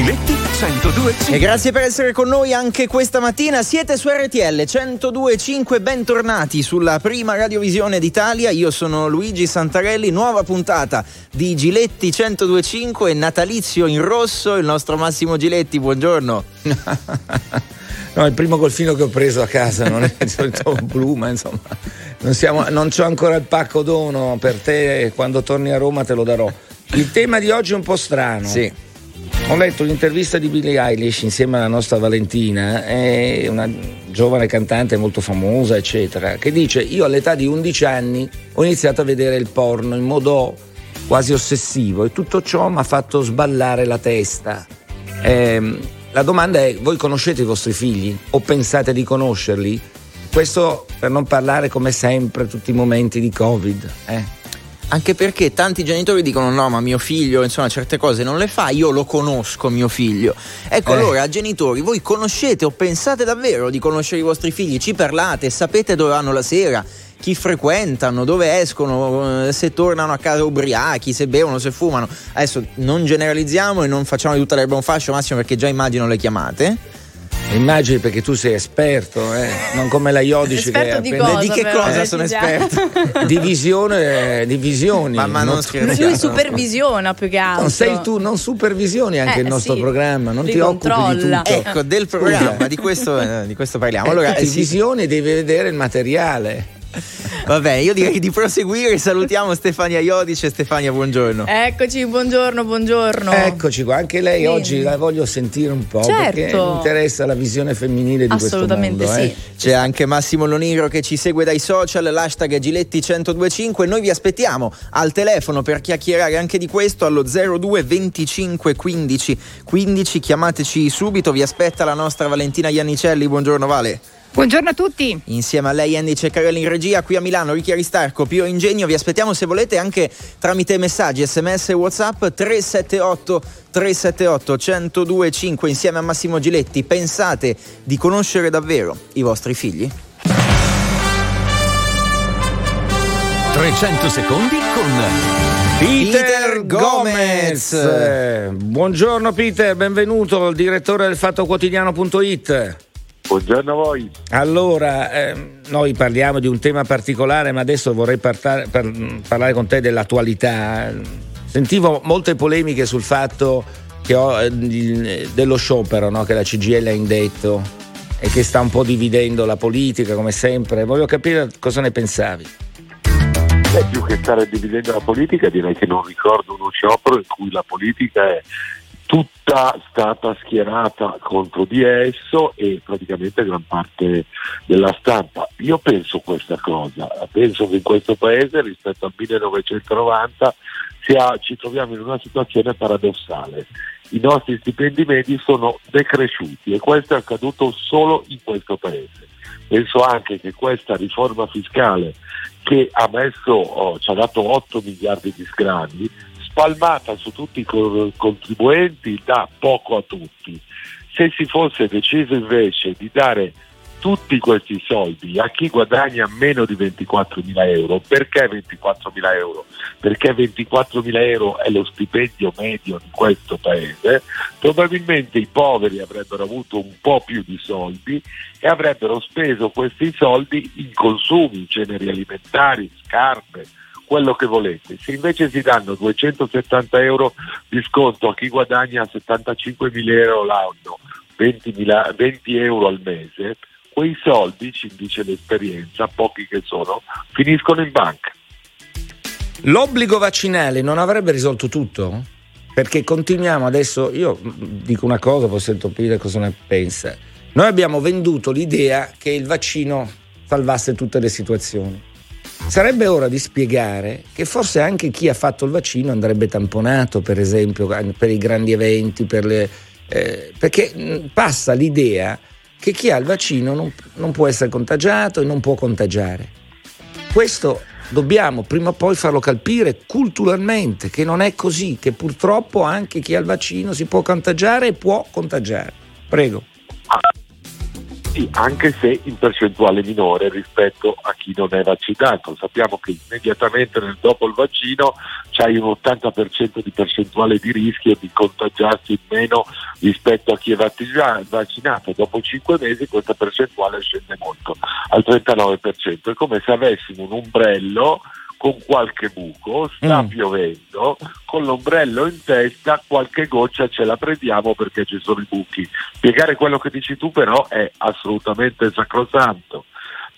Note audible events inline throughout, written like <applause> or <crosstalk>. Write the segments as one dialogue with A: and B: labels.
A: Giletti 102.5
B: E grazie per essere con noi anche questa mattina. Siete su RTL 102.5, bentornati sulla prima radiovisione d'Italia. Io sono Luigi Santarelli, nuova puntata di Giletti 102.5 natalizio in rosso, il nostro Massimo Giletti, buongiorno. <laughs>
C: no, è il primo golfino che ho preso a casa, non è il solito blu, ma insomma, non, siamo, non c'ho ancora il pacco dono per te, quando torni a Roma te lo darò. Il tema di oggi è un po' strano.
B: Sì.
C: Ho letto l'intervista di Billie Eilish insieme alla nostra Valentina, è una giovane cantante molto famosa, eccetera, che dice: Io all'età di 11 anni ho iniziato a vedere il porno in modo quasi ossessivo e tutto ciò mi ha fatto sballare la testa. Eh, la domanda è: voi conoscete i vostri figli o pensate di conoscerli? Questo per non parlare come sempre tutti i momenti di Covid. Eh?
B: Anche perché tanti genitori dicono no, ma mio figlio, insomma, certe cose non le fa, io lo conosco mio figlio. Ecco, eh. allora, genitori, voi conoscete o pensate davvero di conoscere i vostri figli? Ci parlate, sapete dove vanno la sera? chi frequentano, dove escono, eh, se tornano a casa ubriachi, se bevono, se fumano. Adesso non generalizziamo e non facciamo di tutta l'erba un fascio, Massimo, perché già immagino le chiamate.
C: Immagini perché tu sei esperto, eh? non come la Iodice
D: esperto
C: che
D: di, cosa,
B: di che
D: però,
B: cosa sono esperto? <laughs>
C: di visione, di visioni.
B: Ma, ma non
C: non
B: scherziamo.
D: Lui supervisiona più che altro.
C: Non sei tu, non supervisioni anche
D: Eh,
C: il nostro
D: sì.
C: programma, non
D: Li
C: ti occupi di
D: controlla.
C: tutto.
B: Ecco, del programma, di questo, eh, di questo parliamo. Allora,
C: Eh,
B: eh, sì,
C: visioni devi vedere il materiale.
B: Vabbè, io direi di proseguire. Salutiamo Stefania Iodice. Stefania, buongiorno.
D: Eccoci, buongiorno, buongiorno.
C: Eccoci qua, anche lei
D: Bene.
C: oggi la voglio sentire un po'
D: Certo.
C: perché mi interessa la visione femminile di
D: Assolutamente
C: questo mondo.
D: sì.
C: eh.
B: C'è anche Massimo Loniro che ci segue dai social, l'hashtag Giletti 1025. Noi vi aspettiamo al telefono per chiacchierare anche di questo allo 02 25 15 15. Chiamateci subito, vi aspetta la nostra Valentina Iannicelli. Buongiorno Vale.
E: Buongiorno a tutti.
B: Insieme a lei Andy Ceccarelli in regia qui a Milano, Ricchi Aristarco, Pio Ingegno, vi aspettiamo se volete anche tramite messaggi, sms e whatsapp 378 378 1025 insieme a Massimo Giletti. Pensate di conoscere davvero i vostri figli?
A: 300 secondi con
B: Peter Gomez.
C: Eh, buongiorno Peter, benvenuto, il direttore del fattoquotidiano.it.
F: Buongiorno a voi.
C: Allora, ehm, noi parliamo di un tema particolare, ma adesso vorrei partare- par- parlare con te dell'attualità. Sentivo molte polemiche sul fatto ho, eh, il- dello sciopero no, che la CGL ha indetto e che sta un po' dividendo la politica, come sempre. Voglio capire cosa ne pensavi.
F: Beh, più che stare dividendo la politica, direi che non ricordo uno sciopero in cui la politica è tutta stata schierata contro di esso e praticamente gran parte della stampa. Io penso questa cosa, penso che in questo paese rispetto al 1990 sia- ci troviamo in una situazione paradossale. I nostri stipendi medi sono decresciuti e questo è accaduto solo in questo paese. Penso anche che questa riforma fiscale che ha messo, oh, ci ha dato 8 miliardi di sgravi, spalmata su tutti i co- contribuenti, dà poco a tutti. Se si fosse deciso invece di dare tutti questi soldi a chi guadagna meno di 24.000 euro, perché 24.000 euro? Perché 24.000 euro è lo stipendio medio di questo paese, probabilmente i poveri avrebbero avuto un po' più di soldi e avrebbero speso questi soldi in consumi, in generi alimentari, scarpe, quello che volete. Se invece si danno 270 euro di sconto a chi guadagna 75.000 euro l'anno, 20.000 20 euro al mese, quei soldi, ci dice l'esperienza, pochi che sono, finiscono in banca.
C: L'obbligo vaccinale non avrebbe risolto tutto? Perché continuiamo adesso, io dico una cosa, poi sento Peter cosa ne pensa. Noi abbiamo venduto l'idea che il vaccino salvasse tutte le situazioni. Sarebbe ora di spiegare che forse anche chi ha fatto il vaccino andrebbe tamponato, per esempio, per i grandi eventi, per le, eh, perché passa l'idea che chi ha il vaccino non, non può essere contagiato e non può contagiare. Questo dobbiamo prima o poi farlo capire culturalmente, che non è così, che purtroppo anche chi ha il vaccino si può contagiare e può contagiare. Prego.
F: Sì, anche se in percentuale minore rispetto a chi non è vaccinato. Sappiamo che immediatamente dopo il vaccino c'hai un 80% di percentuale di rischio di contagiarsi in meno rispetto a chi è vaccinato. Dopo 5 mesi questa percentuale scende molto, al 39%. È come se avessimo un ombrello con qualche buco, sta mm. piovendo, con l'ombrello in testa qualche goccia ce la prendiamo perché ci sono i buchi. Spiegare quello che dici tu però è assolutamente sacrosanto.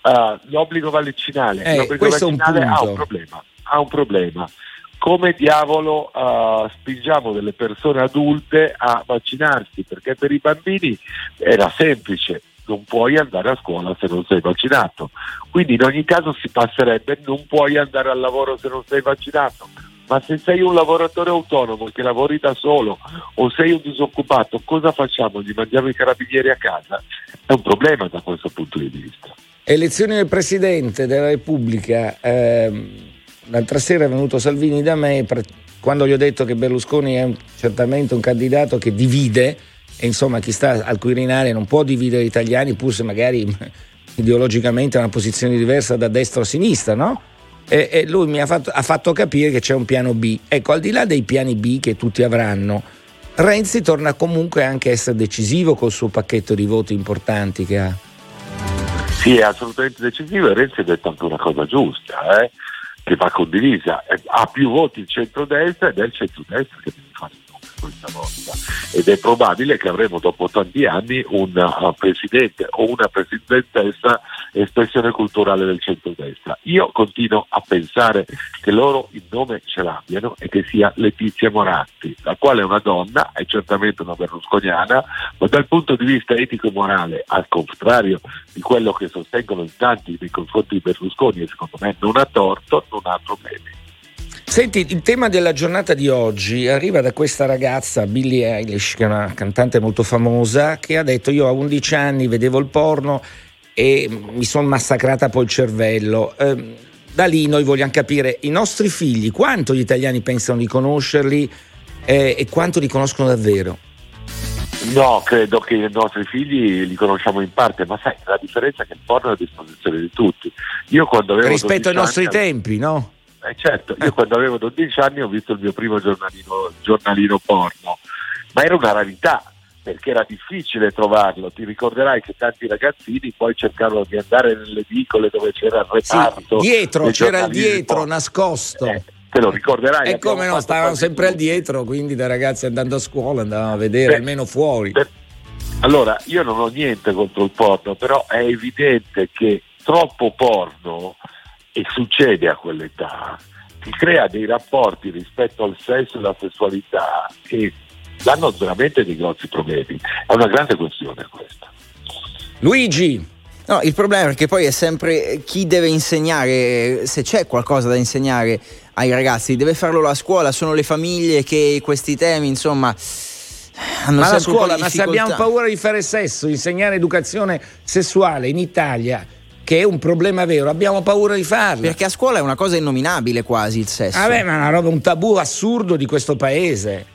F: Uh, l'obbligo vaccinale,
C: eh,
F: l'obbligo vaccinale
C: un
F: ha un problema. Ha un problema. Come diavolo uh, spingiamo delle persone adulte a vaccinarsi? Perché per i bambini era semplice, non puoi andare a scuola se non sei vaccinato. Quindi in ogni caso si passerebbe non puoi andare al lavoro se non sei vaccinato. Ma se sei un lavoratore autonomo che lavori da solo o sei un disoccupato, cosa facciamo? Gli mandiamo i carabinieri a casa? È un problema da questo punto di vista.
C: Elezioni del Presidente della Repubblica. Ehm, l'altra sera è venuto Salvini da me quando gli ho detto che Berlusconi è un, certamente un candidato che divide e insomma chi sta al Quirinale non può dividere gli italiani pur se magari <laughs> ideologicamente ha una posizione diversa da destra o sinistra, no? E, e lui mi ha fatto, ha fatto capire che c'è un piano B. Ecco, al di là dei piani B che tutti avranno, Renzi torna comunque anche a essere decisivo col suo pacchetto di voti importanti che ha.
F: Sì, è assolutamente decisivo e Renzi ha detto anche una cosa giusta, eh, che va condivisa. Ha più voti il centrodestra ed è il centrodestra che deve fare questa volta ed è probabile che avremo dopo tanti anni un uh, presidente o una presidentessa espressione culturale del centro-destra. Io continuo a pensare che loro il nome ce l'abbiano e che sia Letizia Moratti, la quale è una donna, è certamente una berlusconiana, ma dal punto di vista etico e morale, al contrario di quello che sostengono in tanti nei confronti di Berlusconi e secondo me non ha torto, non ha problemi.
C: Senti, il tema della giornata di oggi arriva da questa ragazza, Billie Eilish, che è una cantante molto famosa, che ha detto io a 11 anni vedevo il porno e mi sono massacrata poi il cervello. Eh, da lì noi vogliamo capire i nostri figli, quanto gli italiani pensano di conoscerli eh, e quanto li conoscono davvero.
F: No, credo che i nostri figli li conosciamo in parte, ma sai, la differenza è che il porno è a disposizione di tutti. Io quando avevo
C: Rispetto ai nostri anni, tempi, no?
F: Eh certo, io quando avevo 12 anni ho visto il mio primo giornalino, giornalino porno, ma era una rarità perché era difficile trovarlo. Ti ricorderai che tanti ragazzini poi cercavano di andare nelle edicole dove c'era il reparto.
C: Sì, dietro, c'era il dietro nascosto. Eh,
F: te lo ricorderai.
C: E come no, stavano sempre al dietro, quindi da ragazzi andando a scuola andavano a vedere beh, almeno fuori. Beh,
F: allora, io non ho niente contro il porno, però è evidente che troppo porno e succede a quell'età, ti crea dei rapporti rispetto al sesso e alla sessualità che danno veramente dei grossi problemi. È una grande questione questa.
C: Luigi.
B: No, il problema è che poi è sempre chi deve insegnare, se c'è qualcosa da insegnare ai ragazzi, deve farlo la scuola, sono le famiglie che questi temi, insomma, hanno
C: ma
B: la
C: scuola, ma se abbiamo paura di fare sesso, insegnare educazione sessuale in Italia, che è un problema vero, abbiamo paura di farlo.
B: Perché a scuola è una cosa innominabile quasi il sesso.
C: Vabbè, ma è una roba, un tabù assurdo di questo paese.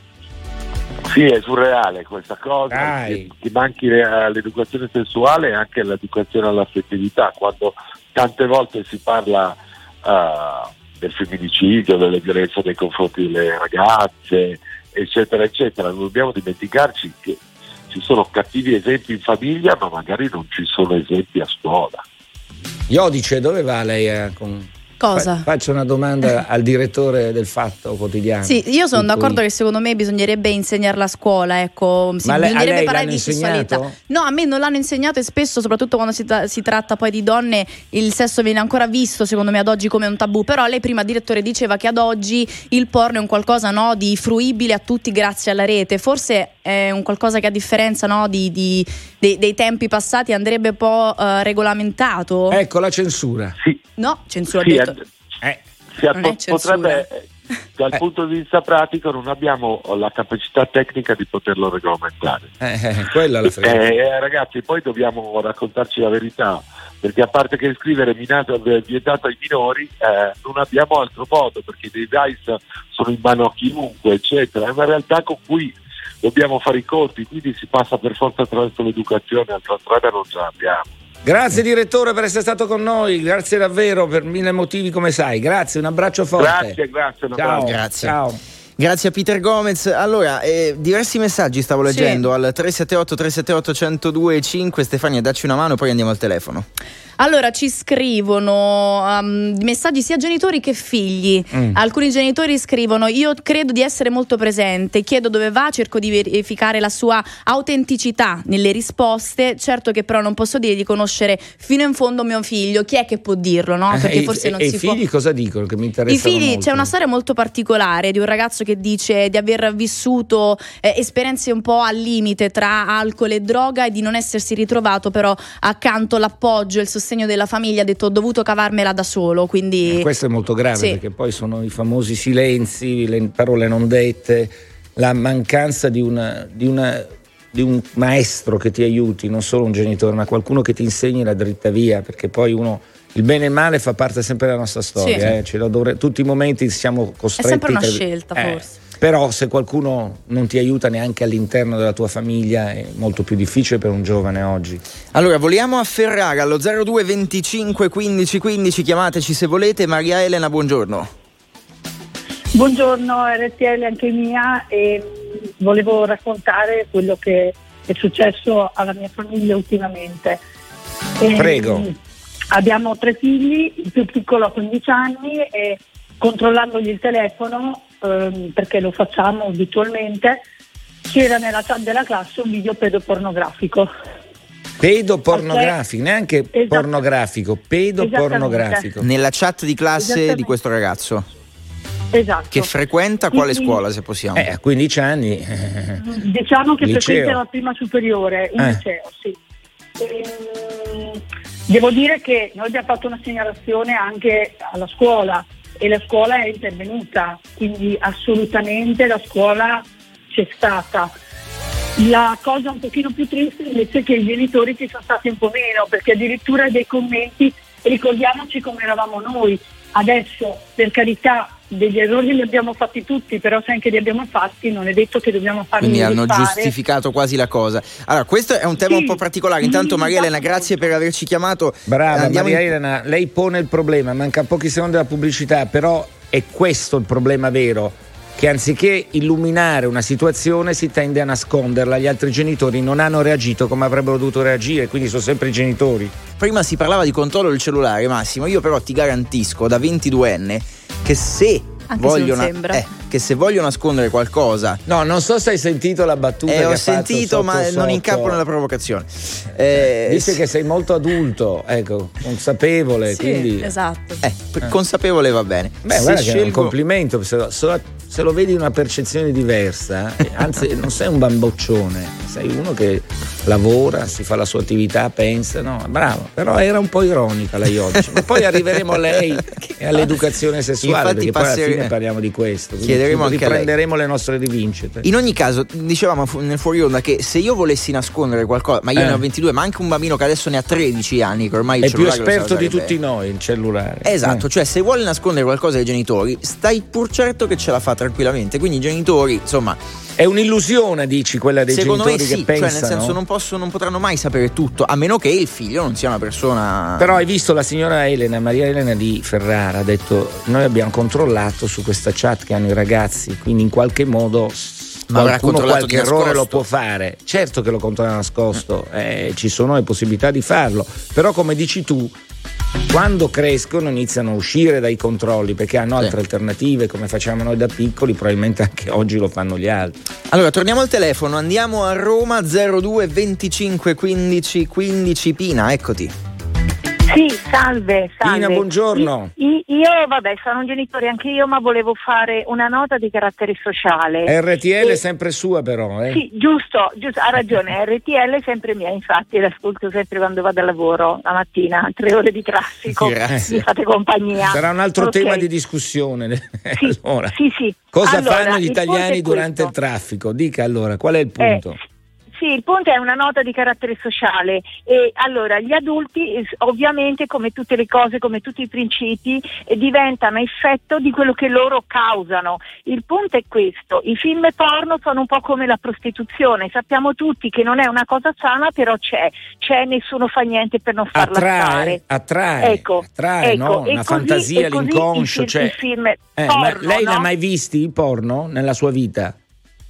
F: Sì, è surreale questa cosa, che, che, manchi l'educazione sessuale e anche l'educazione all'affettività, quando tante volte si parla uh, del femminicidio, delle violenze nei confronti delle ragazze, eccetera, eccetera. Non dobbiamo dimenticarci che ci sono cattivi esempi in famiglia, ma magari non ci sono esempi a scuola.
C: Iodice, dove va lei a, con,
D: Cosa?
C: Faccio una domanda <laughs> al direttore del Fatto Quotidiano.
D: Sì, io sono d'accordo che secondo me bisognerebbe insegnarla a scuola, ecco, sì,
C: Ma
D: bisognerebbe
C: lei
D: parlare di
C: insegnato?
D: sessualità. No, a me non l'hanno insegnato e spesso, soprattutto quando si, tra- si, tratta poi di donne, il sesso viene ancora visto, secondo me, ad oggi come un tabù. Però lei prima, direttore, diceva che ad oggi il porno è un qualcosa no, di fruibile a tutti grazie alla rete. Forse è un qualcosa che a differenza no, di, di, dei, dei, tempi passati andrebbe un po' uh, regolamentato.
C: Ecco la censura.
F: Sì.
D: No, censura
F: sì,
D: detto.
F: Eh, pot- potrebbe, dal eh. punto di vista pratico non abbiamo la capacità tecnica di poterlo regolamentare.
C: Eh, eh quella la
F: eh, ragazzi, poi dobbiamo raccontarci la verità, perché a parte che scrivere minato vietato ai minori, eh, non abbiamo altro modo, perché i device sono in mano a chiunque, eccetera. È una realtà con cui dobbiamo fare i conti, quindi si passa per forza attraverso l'educazione, altra strada non ce l'abbiamo.
C: Grazie direttore per essere stato con noi, grazie davvero per mille motivi come sai, grazie, un abbraccio forte.
F: Grazie, grazie,
C: Ciao.
B: Grazie.
C: ciao.
B: Grazie a Peter Gomez. Allora, eh, diversi messaggi stavo
D: Sì.
B: leggendo al 378 378 1025. Stefania, dacci una mano, poi andiamo al telefono.
D: Allora ci scrivono um, messaggi sia genitori che figli.
C: Mm.
D: Alcuni genitori scrivono: Io credo di essere molto presente, chiedo dove va, cerco di verificare la sua autenticità nelle risposte. Certo che però non posso dire di conoscere fino in fondo mio figlio. Chi è che può dirlo? No? Perché
C: Eh,
D: forse
C: e,
D: non
C: e
D: si
C: i
D: può.
C: figli cosa dicono? Che mi interessa.
D: I figli, c'è una storia molto particolare di un ragazzo che dice di aver vissuto eh, esperienze un po' al limite tra alcol e droga e di non essersi ritrovato però accanto l'appoggio e il sostegno della famiglia, ha detto ho dovuto cavarmela da solo, quindi
C: Questo è molto grave
D: Sì.
C: perché poi sono i famosi silenzi, le parole non dette, la mancanza di, una, di, una- di un maestro che ti aiuti, non solo un genitore, ma qualcuno che ti insegni la dritta via, perché poi uno. Il bene e il male fa parte sempre della nostra storia,
D: Sì.
C: eh, ce lo dovre- tutti i momenti siamo
D: è
C: costretti.
D: sempre una
C: tra-
D: scelta
C: eh,
D: forse.
C: Però se qualcuno non ti aiuta neanche all'interno della tua famiglia è molto più difficile per un giovane oggi.
B: Allora, vogliamo a Ferrara allo 02 25 15 15. Chiamateci se volete. Maria Elena, buongiorno.
E: Buongiorno RTL anche mia e volevo raccontare quello che è successo alla mia famiglia ultimamente. E,
C: Prego.
E: mh, Abbiamo tre figli, il più piccolo ha 15 anni e controllandogli il telefono, ehm, perché lo facciamo abitualmente, c'era nella chat della classe un video pedopornografico.
C: Pedopornografico, neanche
E: Esatto.
C: pornografico, pedopornografico.
B: Nella chat di classe di questo ragazzo
E: Esatto.
B: che frequenta quale
E: Quindi-
B: scuola, se possiamo?
C: Eh, a 15 anni. eh,
E: Diciamo che
C: Liceo.
E: frequenta la prima superiore, un
C: Eh.
E: liceo, sì. Ehm, devo dire che noi abbiamo fatto una segnalazione anche alla scuola e la scuola è intervenuta, quindi assolutamente la scuola c'è stata. La cosa un pochino più triste invece è che i genitori ci sono stati un po' meno, perché addirittura dei commenti, ricordiamoci come eravamo noi, adesso per carità degli errori li abbiamo fatti tutti, però se anche li abbiamo fatti non è detto che dobbiamo farli
B: Quindi hanno
E: rifare.
B: giustificato quasi la cosa. Allora, questo è un tema
E: Sì.
B: un po' particolare. Intanto,
E: Mm,
B: Maria Elena, grazie per averci chiamato.
C: Brava
B: Andiamo
C: Maria
B: in-
C: Elena, lei pone il problema, manca pochi secondi della pubblicità, però è questo il problema vero. Che anziché illuminare una situazione si tende a nasconderla, gli altri genitori non hanno reagito come avrebbero dovuto reagire, quindi sono sempre i genitori.
B: Prima si parlava di controllo del cellulare, Massimo. Io però ti garantisco da 22enne che se
D: Anche se
B: voglio
D: non sembra.
B: eh, che se voglio nascondere qualcosa
C: No, non so se hai sentito la battuta.
B: eh,
C: che
B: ho
C: ha fatto
B: sentito,
C: sotto
B: ma non
C: sotto.
B: incappo nella provocazione. Eh,
C: Dice che sei molto adulto, ecco, consapevole,
D: Sì,
C: quindi...
D: esatto.
B: eh, consapevole va bene.
C: Beh,
B: Se
C: guarda che è un
B: scelgo-
C: complimento, se lo, se lo- se lo vedi in una percezione diversa, eh, anzi non sei un bamboccione, sei uno che lavora, si fa la sua attività, pensa, no, bravo, però era un po' ironica lei oggi, ma poi arriveremo a lei <laughs> e all'educazione sessuale,
B: Infatti
C: perché poi alla fine parliamo di questo,
B: Chiederemo anche
C: riprenderemo le nostre rivincite.
B: In ogni caso, dicevamo nel fuori onda che se io volessi nascondere qualcosa, ma io
C: Eh.
B: ne ho 22, ma anche un bambino che adesso ne ha 13 anni, che ormai
C: È più esperto di tutti
B: bene.
C: noi il cellulare.
B: Esatto,
C: Eh.
B: cioè se vuole nascondere qualcosa ai genitori, stai pur certo che ce la fa tranquillamente. Quindi i genitori, insomma,
C: È un'illusione, dici, quella dei
B: secondo me
C: genitori
B: sì,
C: che
B: cioè
C: pensano.
B: nel senso non, possono, non potranno mai sapere tutto, a meno che il figlio non sia una persona...
C: Però hai visto la signora Elena, Maria Elena di Ferrara, ha detto noi abbiamo controllato su questa chat che hanno i ragazzi, quindi in qualche modo
B: Ma
C: qualcuno qualche errore lo può fare. Certo che lo controlla nascosto, eh, ci sono le possibilità di farlo, però come dici tu, quando crescono iniziano a uscire dai controlli perché hanno
B: Sì.
C: altre alternative come facciamo noi da piccoli, probabilmente anche oggi lo fanno gli altri.
B: Allora, torniamo al telefono, andiamo a Roma 02 25 15 15 Pina, eccoti.
E: Sì, salve, salve.
C: Pina, buongiorno.
E: I- io, vabbè, sono un genitore anche io, ma volevo fare una nota di carattere sociale.
C: RTL è
E: Eh,
C: sempre sua però, eh?
E: Sì, giusto, giusto, ha ragione, RTL è sempre mia, infatti l'ascolto sempre quando vado al lavoro, la mattina, tre ore di traffico,
B: Grazie.
E: mi fate compagnia.
C: Sarà un altro
E: Ok.
C: tema di discussione. <laughs>
E: Sì,
C: allora.
E: sì, sì.
C: Cosa
E: Allora,
C: fanno gli italiani durante il traffico? Dica allora, qual è il punto?
E: Eh,
G: Sì, il punto è una nota di carattere sociale e allora gli adulti eh, ovviamente come tutte le cose, come tutti i principi, eh, diventano effetto di quello che loro causano. Il punto è questo, i film porno sono un po' come la prostituzione, sappiamo tutti che non è una cosa sana, però c'è, c'è nessuno fa niente per non farla
C: attrae,
G: stare.
C: attrae,
G: Ecco,
C: attrae,
G: ecco,
C: no? Una
G: così-
C: fantasia, l'inconscio.
G: i
C: cioè-
G: i film
C: Eh, ma
G: porno,
C: lei ne ha
G: no?
C: mai visti il porno nella sua vita?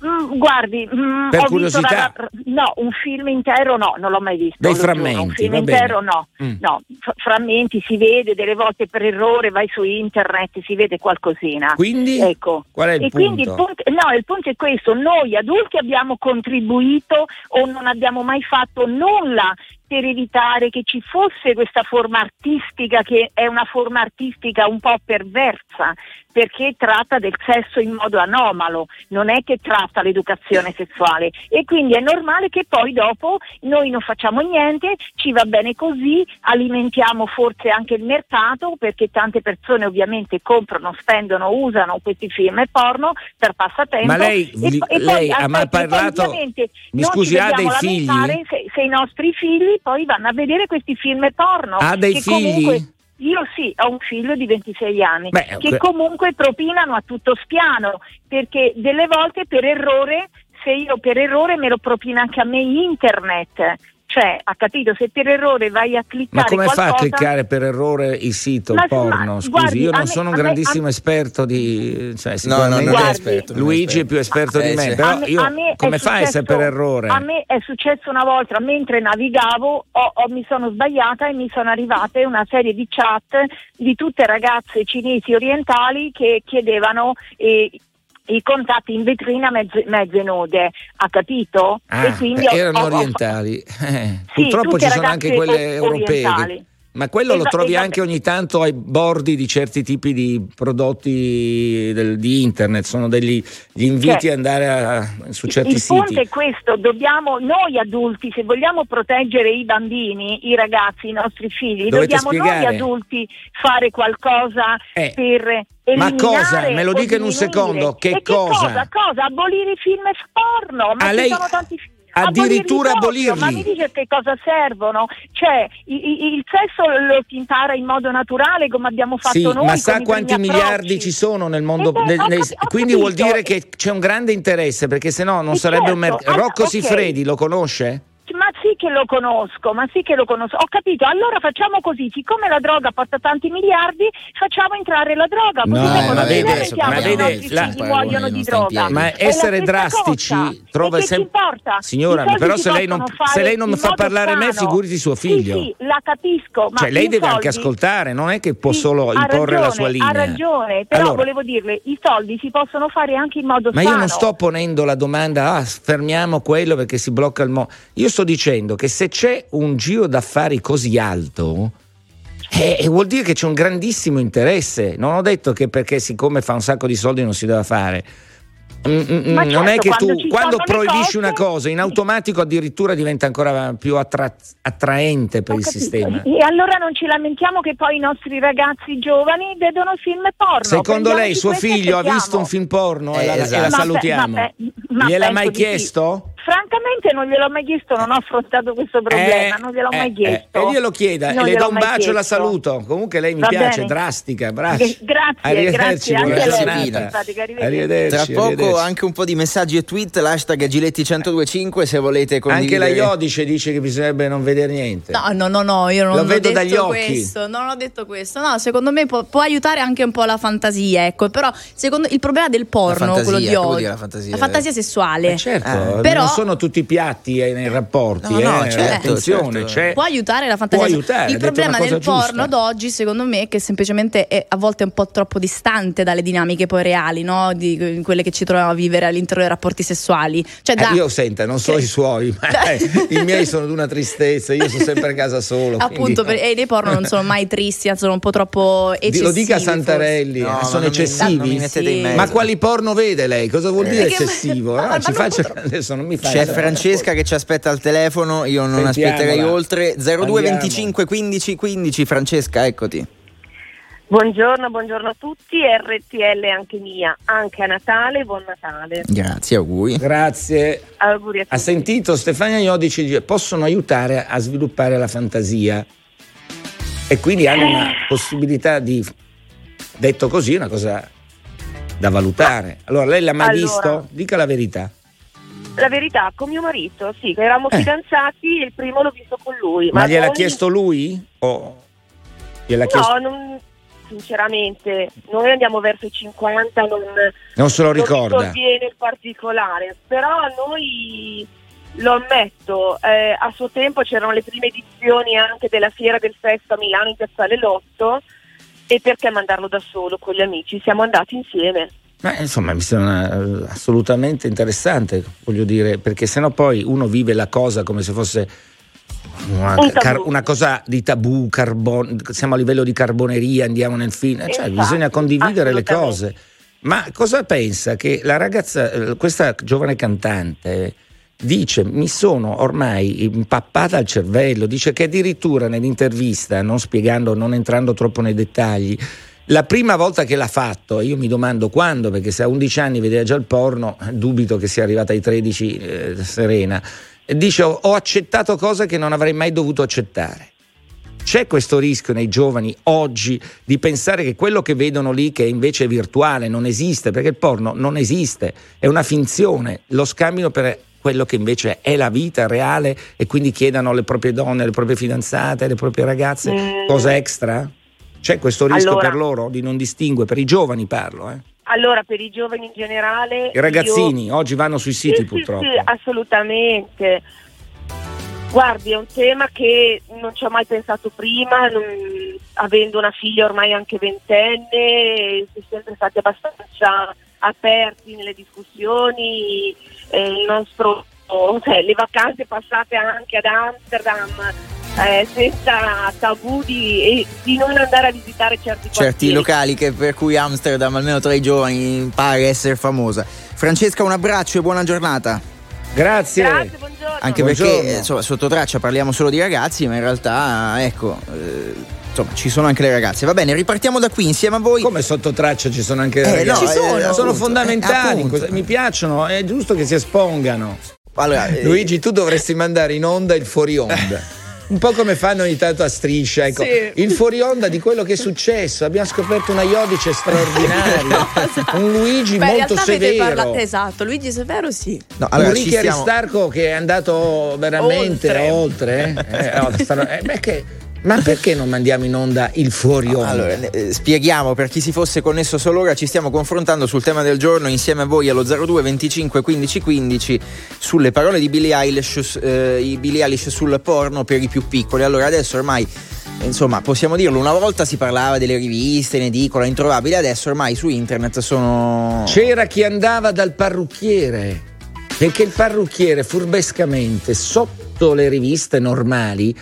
G: Mm, guardi, mm,
C: Per
G: ho
C: curiosità.
G: visto la- no, un film intero no, non l'ho mai visto.
C: Dei
G: lo giuro,
C: frammenti,
G: Un film
C: bene.
G: intero no,
C: Mm.
G: no, f- frammenti si vede delle volte per errore, vai su internet, si vede qualcosina.
C: Quindi,
G: Ecco.
C: qual è il
G: e quindi il
C: punto?
G: punto, no, il punto è questo, noi adulti abbiamo contribuito o non abbiamo mai fatto nulla per evitare che ci fosse questa forma artistica che è una forma artistica un po' perversa perché tratta del sesso in modo anomalo, non è che tratta l'educazione sessuale e quindi è normale che poi dopo noi non facciamo niente, ci va bene così, alimentiamo forse anche il mercato perché tante persone ovviamente comprano, spendono, usano questi film e porno per passatempo.
C: Ma lei-
G: e, po- e
C: lei
G: poi,
C: ha mai parlato- Mi scusi, ha dei figli?
G: Se, se i nostri figli poi vanno a vedere questi film porno.
C: Ha dei
G: che
C: figli?
G: comunque- io sì, ho un figlio di 26 anni
C: Beh,
G: che
C: que-
G: comunque propinano a tutto spiano perché delle volte per errore, se io per errore me lo propina anche a me internet, cioè ha capito se per errore vai a cliccare
C: Ma come fa a cliccare per errore il sito
G: Ma-
C: porno?
G: ma
C: Scusi,
G: guardi,
C: io non
G: me-
C: sono un
G: me-
C: grandissimo
G: a-
C: esperto di. Cioè,
B: No, no, non
G: Guardi,
B: esperto. non
C: Luigi è più esperto di
B: Eh,
C: me,
B: sì.
C: però
G: A me-
C: io
G: a me
C: come fai a essere per errore?
G: A me è successo una volta mentre navigavo, ho- ho- mi sono sbagliata e mi sono arrivate una serie di chat di tutte ragazze cinesi orientali che chiedevano eh, i contatti in vetrina mezze, mezze nude, ha capito?
C: Ah,
G: e
C: erano
G: ho-
C: orientali. Eh, <laughs>
G: Sì,
C: purtroppo ci sono anche quelle europee. che-. Ma quello lo
G: Esa-
C: trovi
G: esa-
C: anche ogni tanto ai bordi di certi tipi di prodotti del- di internet, sono degli gli inviti
G: Cioè,
C: ad andare a- su certi
G: il
C: siti.
G: punto è questo, dobbiamo noi adulti, se vogliamo proteggere i bambini, i ragazzi, i nostri figli,
C: Dovete
G: dobbiamo
C: spiegare.
G: noi adulti fare qualcosa
C: Eh,
G: per
C: ma cosa? Me lo dica in un secondo, che
G: E
C: cosa?
G: cosa? Abolire i film porno, ma ci
C: lei-
G: sono tanti film.
C: Addirittura
G: Abolirli proprio? Ma mi dice che cosa servono? Cioè, i- i- il sesso lo si impara in modo naturale come abbiamo fatto
C: Sì,
G: noi.
C: ma sa quanti miliardi
G: approcci.
C: ci sono nel mondo?
G: Eh beh,
C: nel- nel-
G: ho
C: quindi vuol dire che c'è un grande interesse, perché se no non sarebbe un
G: certo.
C: mercato.
G: Ah,
C: Rocco
G: ok.
C: Siffredi lo conosce?
G: Sì che lo conosco, ma sì che lo conosco. Ho capito, allora facciamo così, siccome la droga porta tanti miliardi, facciamo entrare la droga, così
C: No,
G: dopo
C: ma vede- ma vede, la-
G: muoiono di droga.
C: Ma essere drastici
G: cosa.
C: trova
G: E che
C: sem-
G: ci importa?
C: Signora, però se lei non- se lei non fa parlare a me,
G: sano.
C: figurati suo figlio.
G: Sì, sì, la capisco, ma
C: Cioè lei deve anche
G: soldi-
C: ascoltare, non è che può
G: Sì,
C: solo imporre la sua
G: ragione,
C: linea.
G: Ha ragione, però
C: Allora,
G: volevo dirle, i soldi si possono fare anche in modo
C: Ma
G: sano.
C: io non sto ponendo la domanda, ah, fermiamo quello perché si blocca il mondo. Io sto dicendo che se c'è un giro d'affari così alto, eh, vuol dire che c'è un grandissimo interesse. Non ho detto che perché siccome fa un sacco di soldi non si deve fare. Mm, mm,
G: Ma
C: non
G: certo,
C: è che
G: quando
C: tu quando proibisci
G: cose-
C: una cosa in automatico addirittura diventa ancora più attra- attraente per il
G: capito.
C: sistema.
G: E allora non ci lamentiamo che poi i nostri ragazzi giovani vedono film porno.
C: Secondo lei suo
G: e
C: figlio ha visto un film porno e
B: Eh,
C: la, e
B: esatto.
C: la
G: Ma pe-
C: salutiamo?
G: ma pe- ma
C: Gliel'ha mai
G: di sì.
C: Chiesto?
G: Francamente non gliel'ho mai chiesto, non ho affrontato questo problema,
C: Eh,
G: non gliel'ho mai
C: eh,
G: chiesto.
C: eh, e glielo chieda,
G: Non
C: le
G: gliel'ho
C: do un
G: mai
C: bacio e la
G: chiesto.
C: saluto. Comunque lei mi
G: Va
C: piace,
G: bene.
C: drastica, braccio.
G: G- grazie,
C: Arrivederci,
G: grazie, anche
C: buona
G: arrivederci.
C: Arrivederci,
B: Tra poco
C: arrivederci.
B: anche un po' di messaggi e tweet, l'hashtag Giletti1025 se volete
C: Anche
B: condividere.
C: la Iodice dice che bisognerebbe non vedere niente.
D: No, no, no, no, io non
C: Lo
D: ho
C: vedo
D: detto
C: dagli occhi.
D: questo, non ho detto questo. No, secondo me può, può aiutare anche un po' la fantasia, ecco, però secondo il problema del porno,
B: fantasia,
D: quello di oggi,
B: la fantasia?
D: fantasia sessuale.
C: Eh, certo,
B: Eh,
D: però-
C: sono tutti piatti eh, nei rapporti.
B: No, no,
C: eh,
B: certo,
C: attenzione,
B: certo.
C: c'è-
D: Può aiutare la fantasia.
C: Può aiutare,
D: il problema del
C: cosa
D: porno
C: giusta.
D: d'oggi, secondo me, è che semplicemente è a volte un po' troppo distante dalle dinamiche poi reali, no? Di quelle che ci troviamo a vivere all'interno dei rapporti sessuali. Cioè,
C: Eh,
D: da-
C: io senta, non so
D: che-
C: i suoi, ma eh, <laughs> i miei sono di una tristezza, io sono sempre a casa solo.
D: Appunto, per-
C: quindi-
D: e i porno non sono mai tristi, sono un po' troppo eccessivi.
C: Lo dica a. Santarelli,
B: No,
C: eh, sono eccessivi.
B: mi
D: Sì.
C: Ma quali porno vede lei? Cosa vuol dire eccessivo?
D: Ma-
C: No,
D: ma
C: ci faccia- <laughs> adesso non mi faccia.
B: C'è Francesca che ci aspetta al telefono, io non
C: Sentiamola.
B: aspetterei oltre. 02
C: Andiamo.
B: 25 15 15 Francesca, eccoti.
H: Buongiorno, buongiorno a tutti, RTL anche mia, anche a Natale, buon Natale.
B: Grazie, auguri.
C: Grazie.
H: Auguri a tutti.
C: Ha sentito Stefania Iodici dice, possono aiutare a sviluppare la fantasia e quindi hanno una possibilità di, detto così, una cosa da valutare. Allora, lei l'ha mai
H: Allora.
C: visto? Dica la verità.
H: La verità, con mio marito, sì, eravamo
C: Eh.
H: fidanzati e il primo l'ho visto con lui.
C: Ma, gliel'ha
H: noi-
C: chiesto lui? O gliel'ha
H: No,
C: chiesto?
H: non- sinceramente, noi andiamo verso i 50, non,
C: Non se lo
H: non
C: ricorda.
H: sovviene il particolare, però noi lo ammetto, eh, a suo tempo c'erano le prime edizioni anche della Fiera del Festo a Milano in Piazzale Lotto e perché mandarlo da solo con gli amici? Siamo andati insieme.
C: Ma insomma mi sembra eh, assolutamente interessante, voglio dire, perché sennò poi uno vive la cosa come se fosse una,
H: Un
C: car- una cosa di tabù, carbon- siamo a livello di carboneria, andiamo nel film, cioè
H: Infatti,
C: bisogna condividere le cose. Ma cosa pensa che la ragazza, eh, questa giovane cantante, dice mi sono ormai impappata al cervello, dice che addirittura nell'intervista, non spiegando, non entrando troppo nei dettagli, la prima volta che l'ha fatto, e io mi domando quando, perché se a 11 anni vedeva già il porno, dubito che sia arrivata ai 13 eh, serena, dice ho, ho accettato cose che non avrei mai dovuto accettare. C'è questo rischio nei giovani oggi di pensare che quello che vedono lì, che invece è virtuale, non esiste, perché il porno non esiste, è una finzione, lo scambino per quello che invece è la vita reale e quindi chiedano alle proprie donne, alle proprie fidanzate, alle proprie ragazze
H: Mm.
C: cosa extra? C'è questo rischio
H: Allora-
C: per loro di non distingue, per i giovani parlo, eh?
H: Allora, per i giovani in generale...
C: I ragazzini
H: io-
C: oggi vanno sui
H: Sì,
C: siti
H: sì,
C: purtroppo.
H: Sì, assolutamente. Guardi, è un tema che non ci ho mai pensato prima, non- avendo una figlia ormai anche ventenne, si è sempre stati abbastanza aperti nelle discussioni, eh, il nostro, cioè, le vacanze passate anche ad Amsterdam eh, senza tabù di, e di non andare a visitare certi
B: Certi
H: quartieri.
B: locali che- per cui Amsterdam, almeno tra i giovani, pare essere famosa. Francesca, un abbraccio e buona giornata.
C: Grazie.
H: Grazie, buongiorno.
B: Anche
C: Buongiorno.
B: perché eh, insomma, sotto traccia parliamo solo di ragazzi, ma in realtà, ecco, eh, insomma, ci sono anche le ragazze. Va bene, ripartiamo da qui insieme a voi.
C: Come sotto traccia ci sono anche
B: Eh,
C: ragazzi?
B: no,
C: Ci
B: eh,
C: sono,
B: appunto,
C: sono
B: eh,
C: fondamentali,
B: appunto.
C: cosa- mi piacciono, è giusto che si espongano.
B: Allora, <laughs> eh,
C: Luigi, tu dovresti mandare in onda il fuori onda. <laughs> Un po' come fanno ogni tanto a striscia, ecco.
D: Sì.
C: il fuori onda di quello che è successo. Abbiamo scoperto una Iodice straordinaria, <laughs> un Luigi
D: Beh,
C: molto severo.
D: parlato- esatto, Luigi Severo sì.
B: no, allora,
C: un Ricky
B: stiamo-
C: Aristarco che è andato veramente oltre. eh? Eh, oh, stanno- eh, beh, che- ma perché non mandiamo in onda il fuori onda?
B: Allora, eh, spieghiamo per chi si fosse connesso solo ora, ci stiamo confrontando sul tema del giorno insieme a voi allo 02 25 15 15 sulle parole di Billie Eilish, eh, i Billie Eilish sul porno per i più piccoli. Allora adesso ormai insomma possiamo dirlo, una volta si parlava delle riviste in edicola, introvabili, adesso ormai su internet sono...
C: C'era chi andava dal parrucchiere, perché il parrucchiere furbescamente sotto le riviste normali,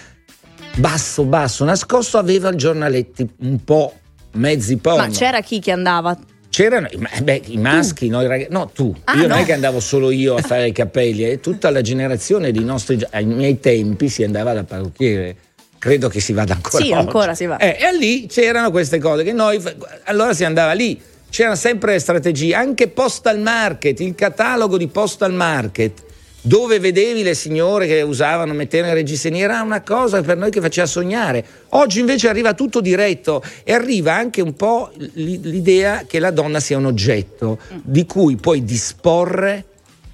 C: basso basso, nascosto, aveva giornaletti un po' mezzi porno.
D: Ma c'era chi che andava?
C: C'erano ma, beh, i maschi, noi ragazzi, no tu,
D: Ah,
C: io non
D: no.
C: è che andavo solo io a fare i <laughs> capelli, è tutta la generazione di nostri, ai miei tempi si andava dal parrucchiere. Credo che si vada ancora
D: Sì,
C: oggi.
D: ancora si va.
C: Eh, e lì c'erano queste cose che noi allora si andava lì. C'erano sempre strategie, anche postal market, il catalogo di postal market, dove vedevi le signore che usavano mettere in reggiseni, era una cosa per noi che faceva sognare. Oggi invece arriva tutto diretto e arriva anche un po' l'idea che la donna sia un oggetto di cui puoi disporre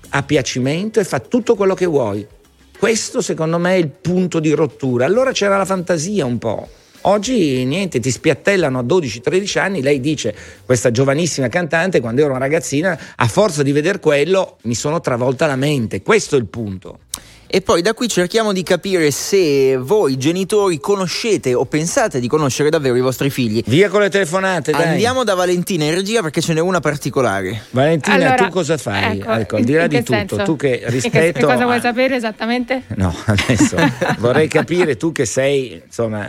C: a piacimento e fa tutto quello che vuoi. Questo secondo me è il punto di rottura. Allora c'era la fantasia un po'. Oggi niente, ti spiattellano a 12-13 anni, lei dice, questa giovanissima cantante, quando ero una ragazzina, a forza di veder quello mi sono travolta la mente. Questo è il punto.
B: E poi da qui cerchiamo di capire se voi genitori conoscete o pensate di conoscere davvero i vostri figli.
C: Via con le telefonate, dai.
B: Andiamo da Valentina in regia perché ce n'è una particolare.
C: Valentina,
I: Allora,
C: tu cosa fai?
I: ecco,
C: al di là di tutto,
I: senso?
C: tu che
I: E che-
C: rispetto
I: Che cosa vuoi
C: a-
I: sapere esattamente?
C: No, adesso <laughs> vorrei capire tu che sei, insomma,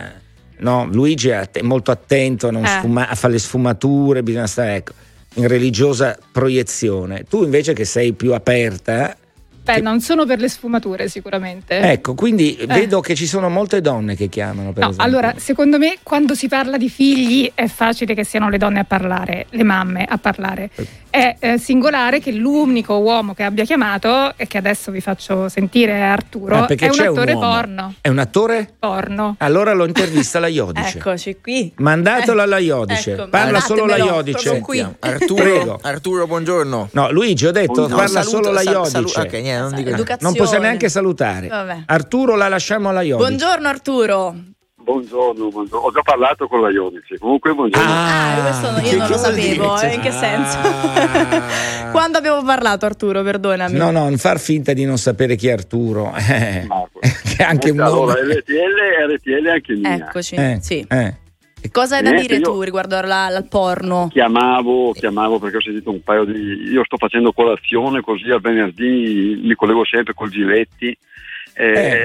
C: no, Luigi è att- molto attento a, non
I: Eh.
C: sfuma- a fare le sfumature, bisogna stare ecco, in religiosa proiezione. Tu invece che sei più aperta,
I: Beh, non sono per le sfumature sicuramente.
C: Ecco, quindi vedo che ci sono molte donne che chiamano. Per
I: No,
C: esempio.
I: allora, secondo me, quando si parla di figli è facile che siano le donne a parlare, le mamme a parlare. È eh, singolare che l'unico uomo che abbia chiamato, e che adesso vi faccio sentire, è Arturo,
C: Ah, perché
I: è un
C: c'è un
I: attore
C: uomo.
I: porno.
C: È un attore?
I: Porno.
C: Allora lo intervista la Iodice. <laughs>
D: Eccoci qui.
C: Mandatelo
D: Eh,
C: alla Iodice.
D: ecco,
C: Parla solo la Iodice.
D: sono qui. <laughs>
B: Arturo,
C: Prego.
B: Arturo, buongiorno.
C: No, Luigi, ho detto,
B: No,
C: parla
B: saluto-
C: solo la
B: sal-
C: Iodice.
B: salu- ok, niente, non dico-
D: Educazione.
C: Non possiamo neanche salutare.
D: Vabbè.
C: Arturo la lasciamo alla Iodice.
D: Buongiorno Arturo.
J: Buongiorno, buongiorno. Ho già parlato con la Ionici. Comunque, buongiorno.
D: Ah, questo io
B: Che
D: non lo sapevo.
B: dice?
D: eh, In che senso?
C: Ah. <laughs>
D: Quando abbiamo parlato Arturo, perdonami.
C: No, no, non far finta di non sapere chi è Arturo. Eh,
J: Marco. <laughs>
C: che è anche un
J: allora,
C: nome.
J: RTL, RTL è anche mia.
D: Eccoci.
C: Eh,
D: Sì.
C: eh.
D: Cosa hai da
J: Niente,
D: dire
J: io-
D: tu riguardo alla- al porno?
J: Chiamavo, chiamavo perché ho sentito un paio di. Io sto facendo colazione così al venerdì mi collego sempre col Giletti. Eh,
C: Eh,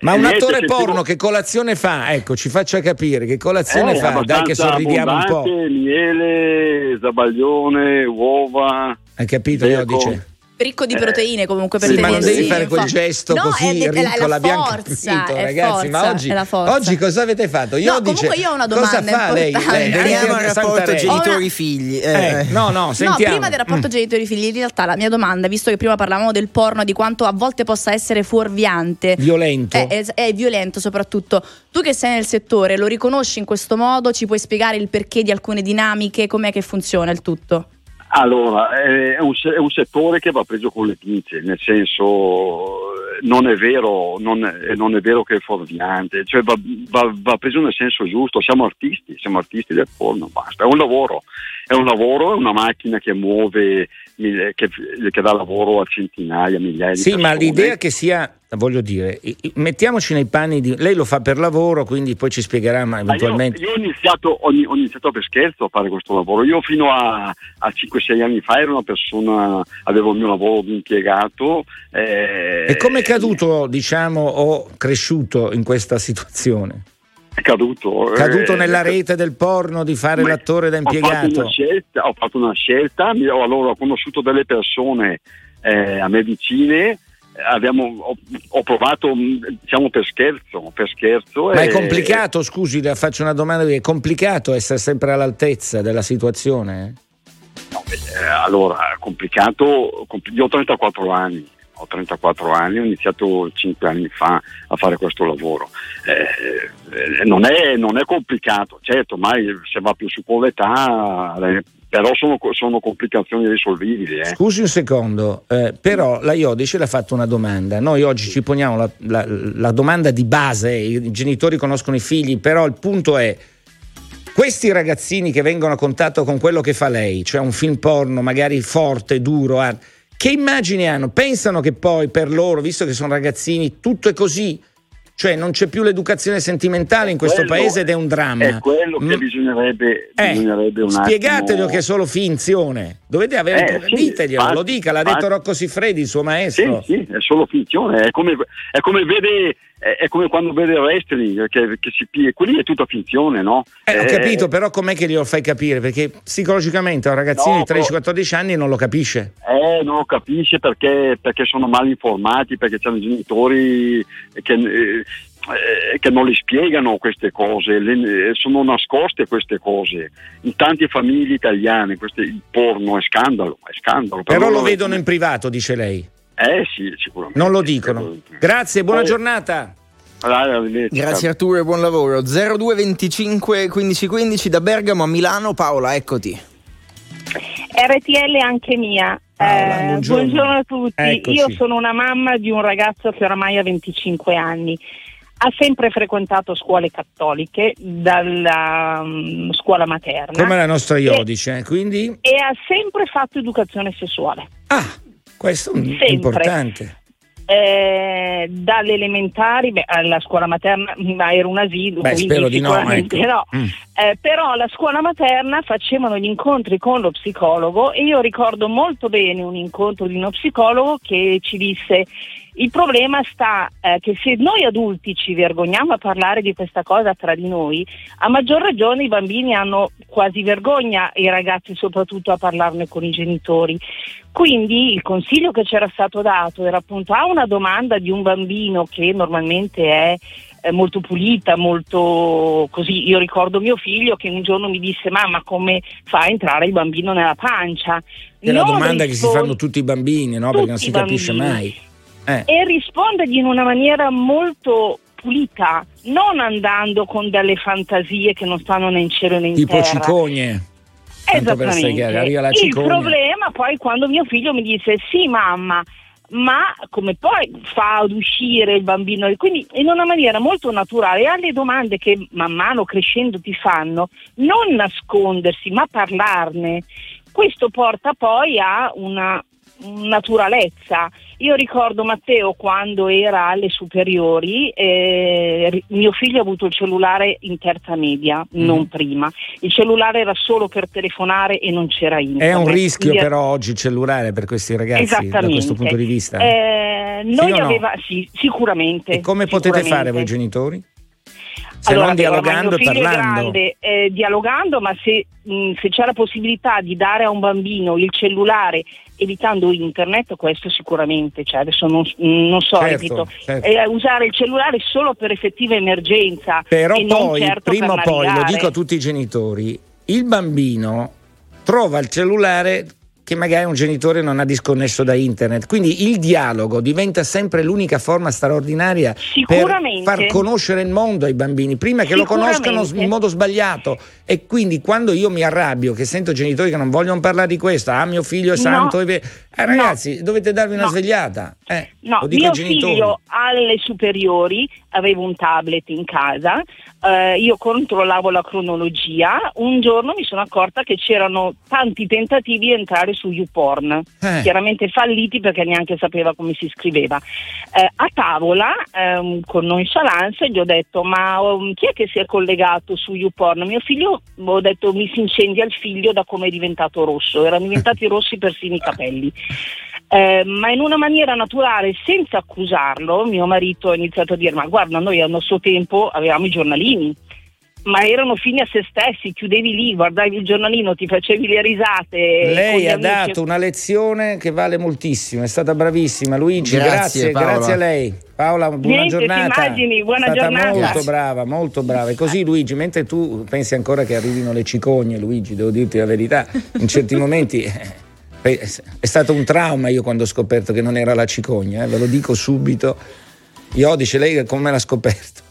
C: Ma un
J: niente,
C: attore porno che colazione fa? Ecco, ci faccia capire che colazione
J: Eh,
C: fa. Dai che sorridiamo un po'.
J: Miele, zabaglione, uova.
C: Hai capito,
J: Bacon.
C: Iodice?
D: Ricco di proteine comunque per
C: Sì, ma non
D: tenersi
C: devi fare quel gesto
D: No,
C: così
D: è, è la-
C: ricco,
D: la
C: l'abbiamo
D: forza,
C: capito,
D: è
C: ragazzi. ma
D: forza,
C: oggi,
D: è la forza.
C: oggi cosa avete fatto? Io
D: No,
C: dice,
D: comunque io ho una
C: cosa
D: domanda
C: fa lei?
D: importante.
C: lei?
B: Veniamo al rapporto genitori-figli. eh,
C: Eh,
B: eh.
C: no, no,
D: No,
C: sentiamo.
D: prima del rapporto
C: Mm.
D: genitori-figli, in realtà la mia domanda, visto che prima parlavamo del porno, di quanto a volte possa essere fuorviante,
C: Violento.
D: è, è- è violento soprattutto, tu che sei nel settore, lo riconosci in questo modo? Ci puoi spiegare il perché di alcune dinamiche? Com'è che funziona il tutto?
J: Allora, è un, è un settore che va preso con le pinze, nel senso non è vero, non è, non è vero che è fuorviante, cioè va, va- va preso nel senso giusto, siamo artisti, siamo artisti del porno, basta, è un lavoro, è un lavoro, è una macchina che muove, che, che dà lavoro a centinaia, migliaia di
C: Sì,
J: persone.
C: ma l'idea che sia, voglio dire, mettiamoci nei panni di... Lei lo fa per lavoro, quindi poi ci spiegherà ma
J: Ma io,
C: eventualmente...
J: io ho, iniziato, ho, ho iniziato per scherzo a fare questo lavoro. Io fino a, a 5-6 anni fa ero una persona, avevo il mio lavoro di impiegato. eh,
C: E come è caduto, diciamo, o cresciuto in questa situazione?
J: Caduto.
C: Caduto
J: eh,
C: nella rete del porno di fare l'attore da
J: Ho fatto
C: impiegato?
J: una scelta, ho, fatto una scelta allora, ho conosciuto delle persone eh, a me vicine. eh, Abbiamo, ho, ho provato mh, diciamo per scherzo, per scherzo
C: Ma è
J: e-
C: complicato, scusi, faccio una domanda, è complicato essere sempre all'altezza della situazione?
J: No, eh, allora, complicato, compl- io ho 34 anni, ho 34 anni, ho iniziato 5 anni fa a fare questo lavoro. Eh, eh, non, è, non è complicato, certo, mai se va più su con l'età, eh, però sono, sono complicazioni risolvibili. eh.
C: Scusi un secondo, eh, però la Iodice le ha fatto una domanda. Noi oggi ci poniamo la, la- la domanda di base, i genitori conoscono i figli, però il punto è, questi ragazzini che vengono a contatto con quello che fa lei, cioè un film porno magari forte, duro, ah, che immagini hanno? Pensano che poi per loro, visto che sono ragazzini, tutto è così? Cioè non c'è più l'educazione sentimentale in questo
J: Quello-
C: paese ed è un dramma.
J: È quello che
C: Mm.
J: bisognerebbe,
C: Eh,
J: bisognerebbe un
C: Spiegatelo
J: attimo...
C: che è solo finzione. Dovete avere.
J: Eh, sì,
C: diteglielo,
J: infatti,
C: lo dica, l'ha detto
J: infatti.
C: Rocco Siffredi, il suo
J: Sì,
C: maestro.
J: sì, è solo finzione, è come, è come vede è, è come quando vede il wrestling che, che si pie- quelli è tutta finzione, no?
C: Eh, ho
J: Eh,
C: capito, però com'è che glielo fai capire? Perché psicologicamente un ragazzino
J: No,
C: di 13-14 anni non lo capisce.
J: Eh, non lo capisce perché, perché sono mal informati, perché c'hanno i genitori che, eh, eh, che non li spiegano queste cose, le- eh, sono nascoste queste cose. In tante famiglie italiane questo, il porno è scandalo, è scandalo.
C: Però lo
J: loro-
C: vedono in privato, dice lei.
J: Eh sì, sicuramente.
C: Non lo dicono. Grazie, buona
J: Eh,
C: giornata.
B: Grazie Arturo e buon lavoro. 0225 1515 da Bergamo a Milano. Paola, eccoti.
K: RTL anche mia.
C: Paola,
K: Eh,
C: buongiorno.
K: buongiorno a tutti.
C: Eccoci.
K: Io sono una mamma di un ragazzo che oramai ha 25 anni. Ha sempre frequentato scuole cattoliche, dalla mm, scuola materna.
C: Come la nostra Iodice, eh, quindi...
K: E ha sempre fatto educazione sessuale.
C: Ah, questo è
K: Sempre.
C: importante.
K: Eh, dalle elementari beh, alla scuola materna, ma era un asilo,
C: Beh, spero di no, ecco.
K: no.
C: Mm.
K: Eh, però alla scuola materna facevano gli incontri con lo psicologo e io ricordo molto bene un incontro di uno psicologo che ci disse il problema sta eh, che se noi adulti ci vergogniamo a parlare di questa cosa tra di noi, a maggior ragione i bambini hanno quasi vergogna e i ragazzi soprattutto a parlarne con i genitori. Quindi il consiglio che c'era stato dato era appunto a una domanda di un bambino che normalmente è molto pulita, molto così. Io ricordo mio figlio che un giorno mi disse: Mamma, come fa a entrare il bambino nella pancia?
C: È la domanda che si
K: rispondo-
C: fanno tutti i bambini, no? Perché non
K: tutti
C: si capisce
K: bambini.
C: mai. Eh.
K: E rispondergli in una maniera molto pulita, non andando con delle fantasie che non stanno né in cielo né in
C: Tipo
K: terra.
C: cicogne. Essere chiari, arriva la
K: Il
C: cicogna.
K: problema poi quando mio figlio mi disse sì mamma, ma come poi fa ad uscire il bambino? Quindi in una maniera molto naturale alle domande che man mano crescendo ti fanno, non nascondersi ma parlarne. Questo porta poi a una naturalezza. Io ricordo Matteo quando era alle superiori, eh, mio figlio ha avuto il cellulare in terza media,
C: Mm.
K: non prima. Il cellulare era solo per telefonare e non c'era internet.
C: È un rischio
K: Quindi-
C: però oggi il cellulare per questi ragazzi da questo punto di vista.
K: Eh,
C: Sì
K: noi
C: no?
K: aveva, sì, sicuramente.
C: e come potete
K: sicuramente.
C: fare voi genitori? Se
K: Allora,
C: non dialogando e parlando.
K: grande, eh, dialogando, ma se, mh, se c'è la possibilità di dare a un bambino il cellulare evitando internet, questo sicuramente, cioè adesso non, non so,
C: Certo,
K: ripeto,
C: certo.
K: eh, usare il cellulare solo per effettiva emergenza
C: Però poi,
K: certo
C: prima o poi, lo dico a tutti i genitori, il bambino trova il cellulare che magari un genitore non ha disconnesso da internet. Quindi il dialogo diventa sempre l'unica forma straordinaria per far conoscere il mondo ai bambini, prima che lo conoscano in modo sbagliato. E quindi quando io mi arrabbio, che sento genitori che non vogliono parlare di questo, ah mio figlio è
K: No.
C: santo, è ve-". eh, ragazzi, dovete darvi una
K: No.
C: svegliata. Eh,
K: No, mio figlio alle superiori aveva un tablet in casa, eh, io controllavo la cronologia, un giorno mi sono accorta che c'erano tanti tentativi di entrare su YouPorn,
C: Eh.
K: chiaramente falliti perché neanche sapeva come si scriveva. Eh, a tavola, ehm, con nonchalance, gli ho detto ma um, chi è che si è collegato su YouPorn? Mio figlio, ho detto mi si incendia il figlio da come è diventato rosso, erano diventati <laughs> rossi persino i capelli. Eh, ma in una maniera naturale, senza accusarlo, mio marito ha iniziato a dire: Ma guarda, noi al nostro tempo avevamo i giornalini, ma erano fini a se stessi, chiudevi lì, guardavi il giornalino, ti facevi le risate.
C: Lei ha
K: amici.
C: dato una lezione che vale moltissimo, è stata bravissima. Luigi,
B: Grazie,
C: grazie, grazie a lei. Paola, buona
K: Niente,
C: giornata.
K: immagini, buona
C: è stata
K: giornata.
C: molto brava, molto brava. E così Luigi, mentre tu pensi ancora che arrivino le cicogne, Luigi, devo dirti la verità, in certi momenti eh, è stato un trauma io quando ho scoperto che non era la cicogna, eh, ve lo dico subito. Io dice lei come l'ha scoperto?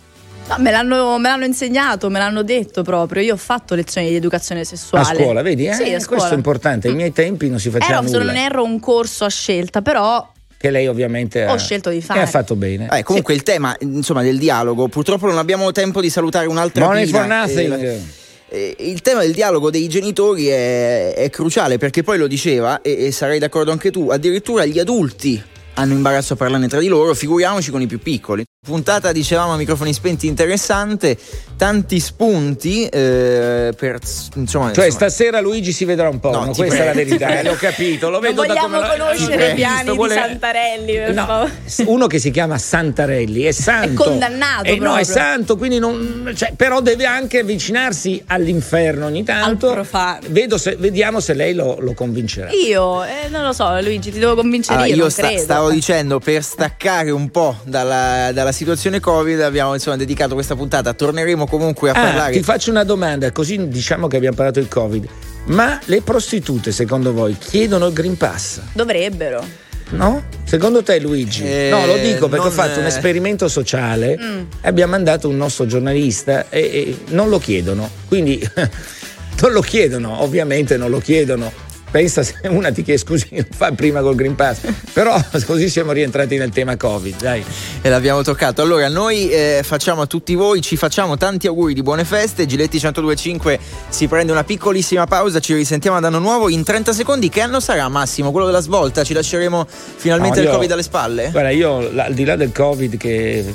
D: No, me, l'hanno, me l'hanno insegnato, me l'hanno detto proprio. Io ho fatto lezioni di educazione sessuale.
C: A scuola, vedi? Eh,
D: Sì, a
C: questo
D: scuola.
C: è importante. Ai miei tempi non si faceva
D: Era, se
C: nulla.
D: non erro un corso a scelta, però
C: Che lei ovviamente
D: Ho
C: ha,
D: scelto di
C: e
D: fare.
C: ha fatto bene.
B: Eh, comunque il tema insomma, del dialogo, purtroppo non abbiamo tempo di salutare un'altra
C: Money for nothing.
B: Eh, eh, il tema del dialogo dei genitori è, è cruciale perché poi lo diceva, e, e sarai d'accordo anche tu, addirittura gli adulti hanno imbarazzo a parlarne tra di loro, figuriamoci con i più piccoli. Puntata, dicevamo, a microfoni spenti interessante, tanti spunti eh, per insomma...
C: Cioè,
B: insomma,
C: stasera Luigi si vedrà un po',
B: No,
C: questa è la verità, eh, l'ho capito, lo
D: non
C: vedo da
D: vogliamo
C: come
D: conoscere
C: Ti
D: i piani
C: prego,
D: di
C: vuole-
D: Santarelli. per
C: No,
D: favore.
C: uno che si chiama Santarelli è santo.
D: condannato
C: Eh, no, è santo, quindi non, cioè, però deve anche avvicinarsi all'inferno ogni tanto. Vedo se- vediamo se lei lo, lo convincerà.
D: Io eh, non lo so, Luigi, ti devo convincere
B: Allora,
D: io.
B: io
D: non
B: sta-
D: credo.
B: stavo dicendo per staccare un po' dalla, dalla situazione Covid abbiamo insomma dedicato questa puntata. Torneremo comunque a
C: Ah,
B: parlare.
C: ti faccio una domanda, così diciamo che abbiamo parlato del Covid. Ma le prostitute, secondo voi, chiedono il Green Pass?
D: Dovrebbero.
C: No? Secondo te Luigi?
B: Eh,
C: no, lo dico perché ho fatto un
B: eh.
C: esperimento sociale
D: Mm.
C: e abbiamo mandato un nostro giornalista e, e non lo chiedono. Quindi <laughs> non lo chiedono, ovviamente non lo chiedono. Pensa se una ti chiede scusi, non fa prima col Green Pass. Però <laughs> così siamo rientrati nel tema Covid, dai.
B: E l'abbiamo toccato. Allora, noi eh, facciamo a tutti voi, ci facciamo tanti auguri di buone feste. Giletti 1025 si prende una piccolissima pausa, ci risentiamo ad anno nuovo in 30 secondi. Che anno sarà Massimo? Quello della svolta? Ci lasceremo finalmente
C: No,
B: il
C: io-
B: Covid alle spalle?
C: Guarda, io al di là del Covid, che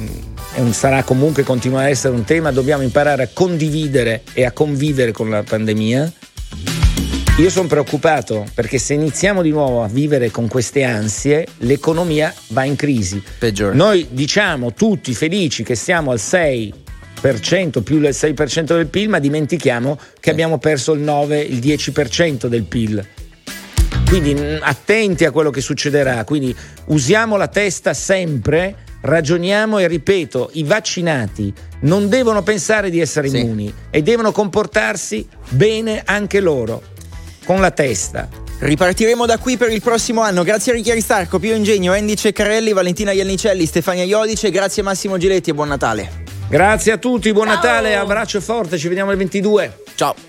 C: un- sarà comunque continua a essere un tema, dobbiamo imparare a condividere e a convivere con la pandemia. Io sono preoccupato perché se iniziamo di nuovo a vivere con queste ansie, l'economia va in crisi.
B: Peggiore.
C: Noi diciamo tutti felici che siamo al 6%, più del 6% del PIL, ma dimentichiamo che abbiamo perso il 9, il 10% del PIL. Quindi mh, attenti a quello che succederà, quindi usiamo la testa sempre, ragioniamo e ripeto, i vaccinati non devono pensare di essere
B: Sì.
C: immuni e devono comportarsi bene anche loro, con la testa.
B: Ripartiremo da qui per il prossimo anno. Grazie a Ricchi Aristarco, Pio Ingegno, Andy Ceccarelli, Valentina Iannicelli, Stefania Iodice. Grazie Massimo Giletti e buon Natale.
C: Grazie a tutti, buon
D: Ciao.
C: Natale, abbraccio forte, ci vediamo il 22.
B: Ciao.